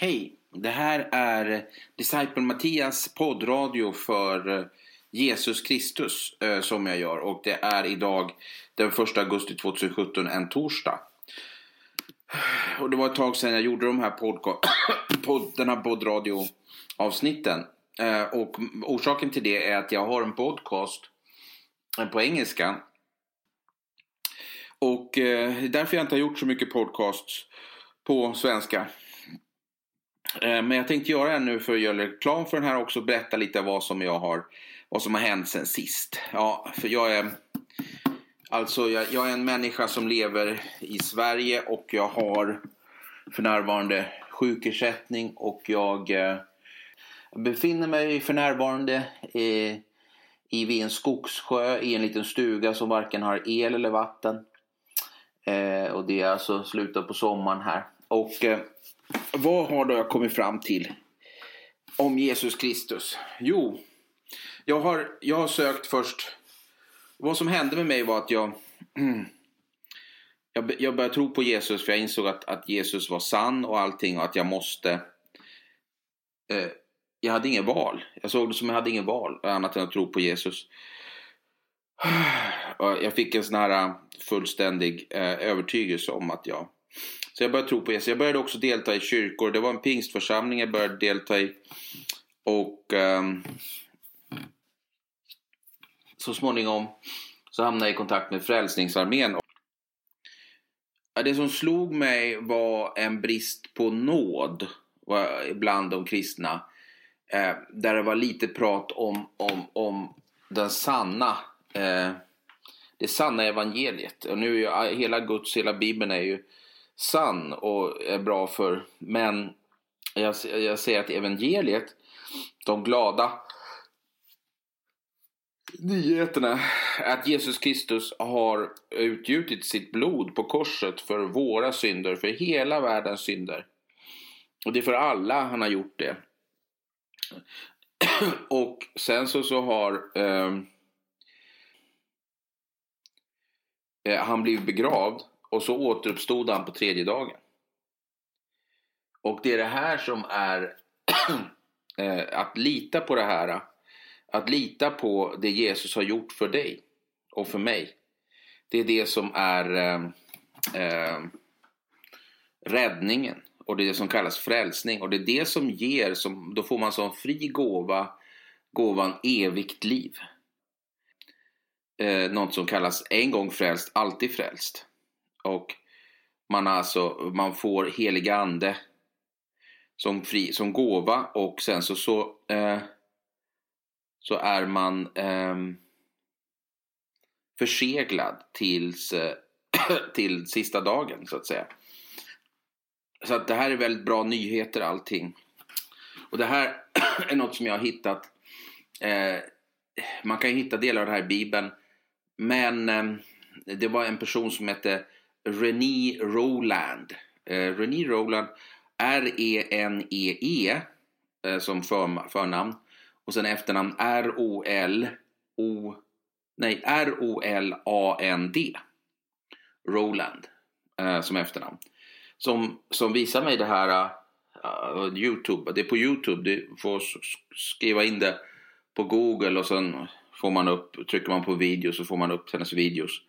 Hej! Det här är Disciple Mattias poddradio för eh, Jesus Kristus eh, som jag gör och det är idag den 1 augusti 2017 en torsdag. Och det var ett tag sedan jag gjorde de här pod den här poddradioavsnitten. Eh, och orsaken till det är att jag har en podcast eh, på engelska. Och det är därför jag inte har gjort så mycket podcasts på svenska. Eh, men jag tänkte göra det nu för att göra reklam för den här också. Berätta lite vad som jag har, vad som har hänt sen sist. Ja, för jag är, alltså jag, jag är en människa som lever i Sverige och jag har för närvarande sjukersättning och jag eh, befinner mig för närvarande eh, i vid en skogssjö i en liten stuga som varken har el eller vatten. Eh, och det är alltså slutet på sommaren här. Och eh, vad har då jag kommit fram till om Jesus Kristus? Jo, jag har, jag har sökt först. Vad som hände med mig var att jag, jag, jag började tro på Jesus för jag insåg att, att Jesus var sann och allting och att jag måste. Eh, jag hade ingen val. Jag såg det som jag hade ingen val annat än att tro på Jesus. Jag fick en sån här fullständig eh, övertygelse om att jag så jag började tro på Jesus. Jag började också delta i kyrkor. Det var en pingstförsamling jag började delta i. Och um, så småningom så hamnade jag i kontakt med Frälsningsarmén. Det som slog mig var en brist på nåd bland de kristna. Eh, där det var lite prat om, om, om den sanna, eh, det sanna evangeliet. Och nu är ju ah, hela Guds, hela Bibeln är ju sann och är bra för. Men jag, jag säger att evangeliet, de glada nyheterna, att Jesus Kristus har utgjutit sitt blod på korset för våra synder, för hela världens synder. Och det är för alla han har gjort det. Och sen så, så har ehm, eh, han blivit begravd och så återuppstod han på tredje dagen. Och det är det här som är eh, att lita på det här. Att lita på det Jesus har gjort för dig och för mig. Det är det som är eh, eh räddningen. Och det är det som kallas frälsning. Och det är det som ger, som, då får man som fri gåva gåvan evigt liv. Eh, något som kallas en gång frälst, alltid frälst. Och man, alltså, man får helig ande som, fri, som gåva och sen så, så, eh, så är man eh, förseglad tills, eh, till sista dagen så att säga. Så att det här är väldigt bra nyheter allting. Och det här är något som jag har hittat. Eh, man kan ju hitta delar av det här i Bibeln. Men eh, det var en person som hette René Roland. Eh, René Roland, R-E-N-E-E -E, eh, som för, förnamn. Och sen efternamn R-O-L-O... Nej, R-O-L-A-N-D. Roland eh, som efternamn. Som, som visar mig det här uh, Youtube. Det är på Youtube. Du får skriva in det på Google och sen får man upp, trycker man på video så får man upp hennes videos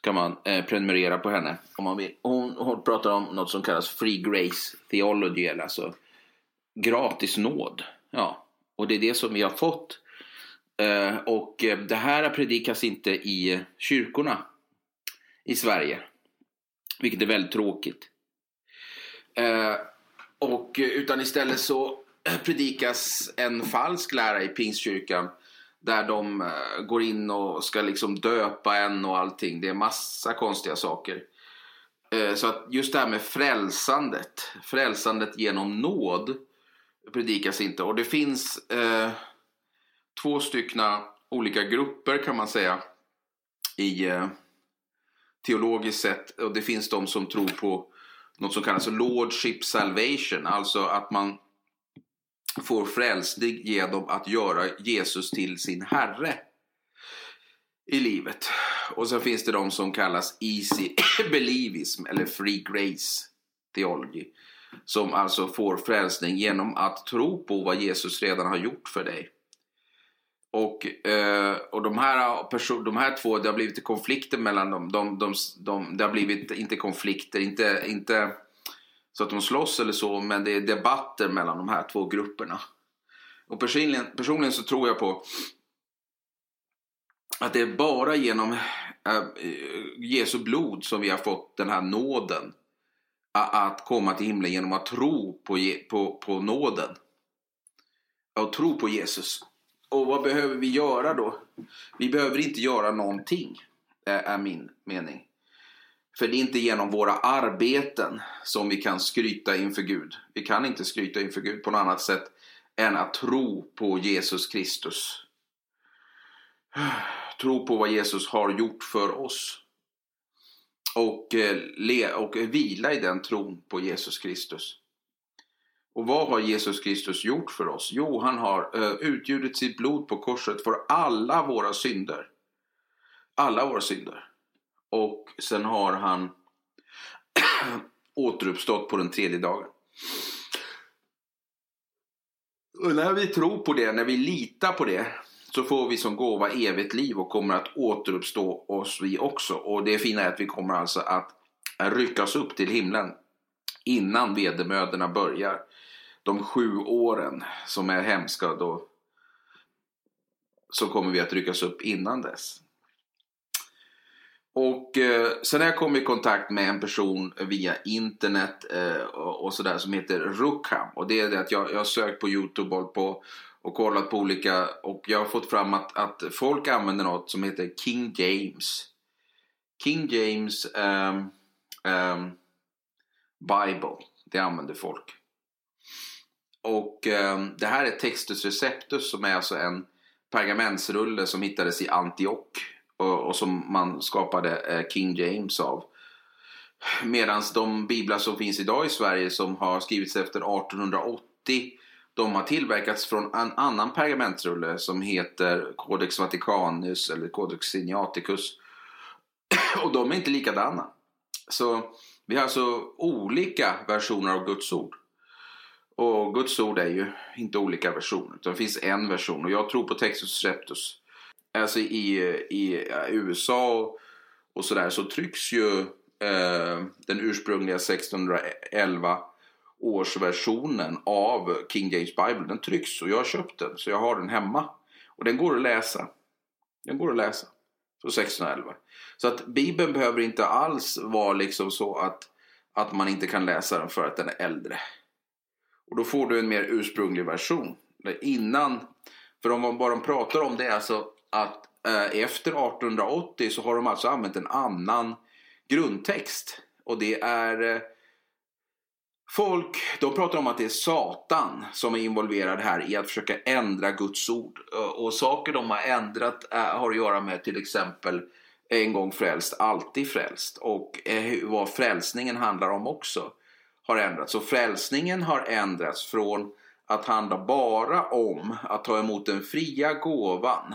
kan man eh, prenumerera på henne om man vill. Hon, hon pratar om något som kallas Free Grace Theology, eller alltså gratis nåd. Ja, och det är det som vi har fått. Eh, och eh, det här predikas inte i kyrkorna i Sverige, vilket är väldigt tråkigt. Eh, och, eh, utan istället så predikas en falsk lära i pingstkyrkan där de eh, går in och ska liksom döpa en och allting. Det är massa konstiga saker. Eh, så att just det här med frälsandet, frälsandet genom nåd predikas inte. Och det finns eh, två styckna olika grupper kan man säga i eh, teologiskt sett. Och det finns de som tror på något som kallas Lordship Salvation. Alltså att man får frälsning genom att göra Jesus till sin Herre i livet. Och sen finns det de som kallas easy believism eller free grace theology. som alltså får frälsning genom att tro på vad Jesus redan har gjort för dig. Och, eh, och de, här person, de här två, det har blivit konflikter mellan dem. De, de, de, det har blivit, inte konflikter, inte, inte så att de slåss eller så, men det är debatter mellan de här två grupperna. Och personligen, personligen så tror jag på att det är bara genom äh, Jesu blod som vi har fått den här nåden att komma till himlen genom att tro på, på, på nåden. Och tro på Jesus. Och vad behöver vi göra då? Vi behöver inte göra någonting, eh, är min mening. För det är inte genom våra arbeten som vi kan skryta inför Gud. Vi kan inte skryta inför Gud på något annat sätt än att tro på Jesus Kristus. Tro på vad Jesus har gjort för oss. Och, eh, och vila i den tron på Jesus Kristus. Och vad har Jesus Kristus gjort för oss? Jo, han har eh, utgjutit sitt blod på korset för alla våra synder. Alla våra synder. Och sen har han återuppstått på den tredje dagen. Och när vi tror på det, när vi litar på det, så får vi som gåva evigt liv och kommer att återuppstå oss vi också. Och det fina är att vi kommer alltså att ryckas upp till himlen innan vedermödorna börjar. De sju åren som är hemska då så kommer vi att ryckas upp innan dess. Och eh, sen har jag kommit i kontakt med en person via internet eh, och, och sådär som heter Rukham. Och det är det att jag, jag har sökt på Youtube och, på, och kollat på olika och jag har fått fram att, att folk använder något som heter King James. King James um, um, Bible. Det använder folk. Och um, det här är Textus Receptus som är alltså en pergamentsrulle som hittades i Antioch och, och som man skapade eh, King James av. Medan de biblar som finns idag i Sverige som har skrivits efter 1880 de har tillverkats från en annan pergamentrulle som heter Codex Vaticanus eller Codex Siniaticus. Och de är inte likadana. Så vi har alltså olika versioner av Guds ord. Och Guds ord är ju inte olika versioner. Utan det finns en version och jag tror på Textus Reptus alltså i, i USA och, och sådär så trycks ju eh, den ursprungliga 1611 årsversionen av King James Bible. Den trycks och jag har köpt den så jag har den hemma. Och den går att läsa. Den går att läsa. Så 1611. Så att Bibeln behöver inte alls vara liksom så att, att man inte kan läsa den för att den är äldre. Och då får du en mer ursprunglig version. Innan, för om man bara pratar om det alltså att eh, efter 1880 så har de alltså använt en annan grundtext. Och det är eh, folk, de pratar om att det är Satan som är involverad här i att försöka ändra Guds ord. Eh, och saker de har ändrat eh, har att göra med till exempel en gång frälst, alltid frälst. Och eh, vad frälsningen handlar om också har ändrats. Så frälsningen har ändrats från att handla bara om att ta emot den fria gåvan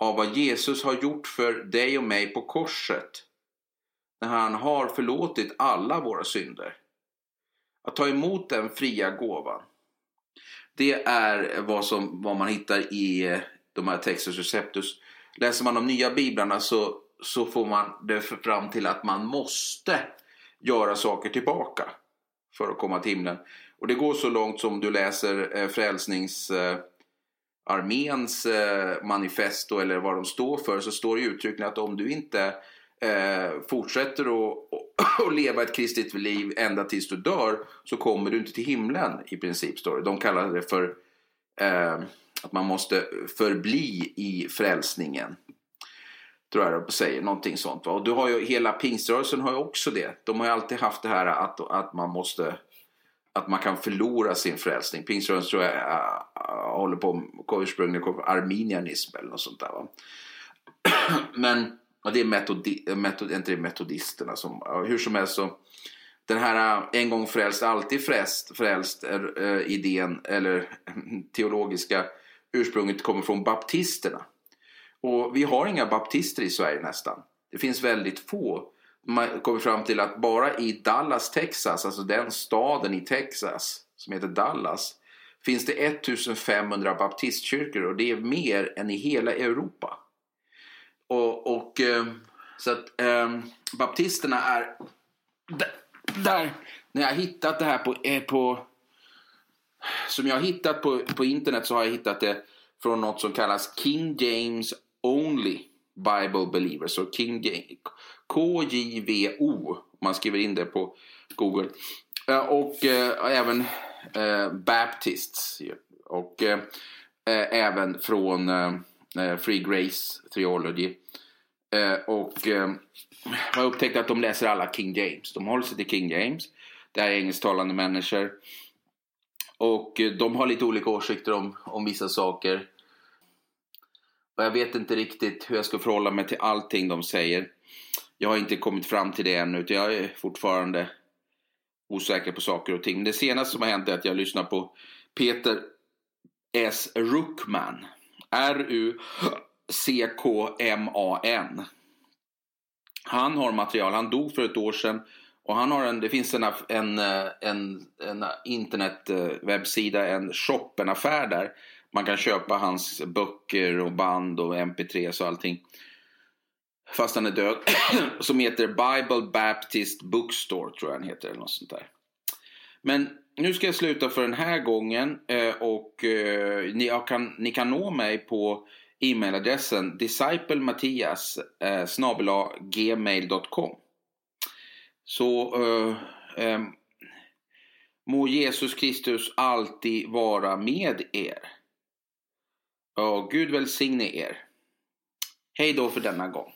av vad Jesus har gjort för dig och mig på korset. När han har förlåtit alla våra synder. Att ta emot den fria gåvan. Det är vad, som, vad man hittar i eh, de här Textus Receptus. Läser man de nya biblarna så, så får man det fram till att man måste göra saker tillbaka för att komma till himlen. Och det går så långt som du läser eh, frälsnings eh, arméns eh, manifesto eller vad de står för så står det uttryckligen att om du inte eh, fortsätter att leva ett kristet liv ända tills du dör så kommer du inte till himlen i princip. Står det. De kallar det för eh, att man måste förbli i frälsningen. Tror jag de säger, någonting sånt. Va? Och du har ju, hela pingströrelsen har ju också det. De har ju alltid haft det här att, att man måste att man kan förlora sin frälsning. Pingströrelsen tror jag äh, äh, håller på med ursprungligen arminianism eller något sånt där. Va? Men det är metodi, metod, inte det metodisterna som, hur som helst så den här äh, en gång frälst, alltid frälst, frälst är, äh, idén eller teologiska ursprunget kommer från baptisterna. Och vi har inga baptister i Sverige nästan. Det finns väldigt få man kommer fram till att bara i Dallas, Texas, alltså den staden i Texas som heter Dallas, finns det 1500 baptistkyrkor och det är mer än i hela Europa. Och, och eh, så att eh, baptisterna är där, där, när jag har hittat det här på, eh, på som jag har hittat på, på internet så har jag hittat det från något som kallas King James Only Bible Believers. Så King James, KJVO, om man skriver in det på Google. Eh, och eh, även eh, Baptists. Och eh, eh, även från eh, eh, Free Grace Theology. och jag upptäckte att de läser alla King James. De håller sig till King James. Det är engelsktalande människor. Och de har lite olika åsikter om, om vissa saker. Och jag vet inte riktigt hur jag ska förhålla mig till allting de säger. Jag har inte kommit fram till det ännu, utan jag är fortfarande osäker på saker och ting. Det senaste som har hänt är att jag lyssnar på Peter S. Ruckman. R-U-C-K-M-A-N. Han har material, han dog för ett år sedan och han har en, det finns en, en, en, en internetwebbsida, en shop, en affär där man kan köpa hans böcker och band och mp3 och allting. Fast han är död. Som heter Bible Baptist Bookstore tror jag han heter. Eller något sånt där. Men nu ska jag sluta för den här gången. Eh, och eh, ni kan, ni kan nå mig på e-mailadressen disciplemattias eh, gmail.com Så eh, må Jesus Kristus alltid vara med er. Och Gud välsigne er. Hej då för denna gång.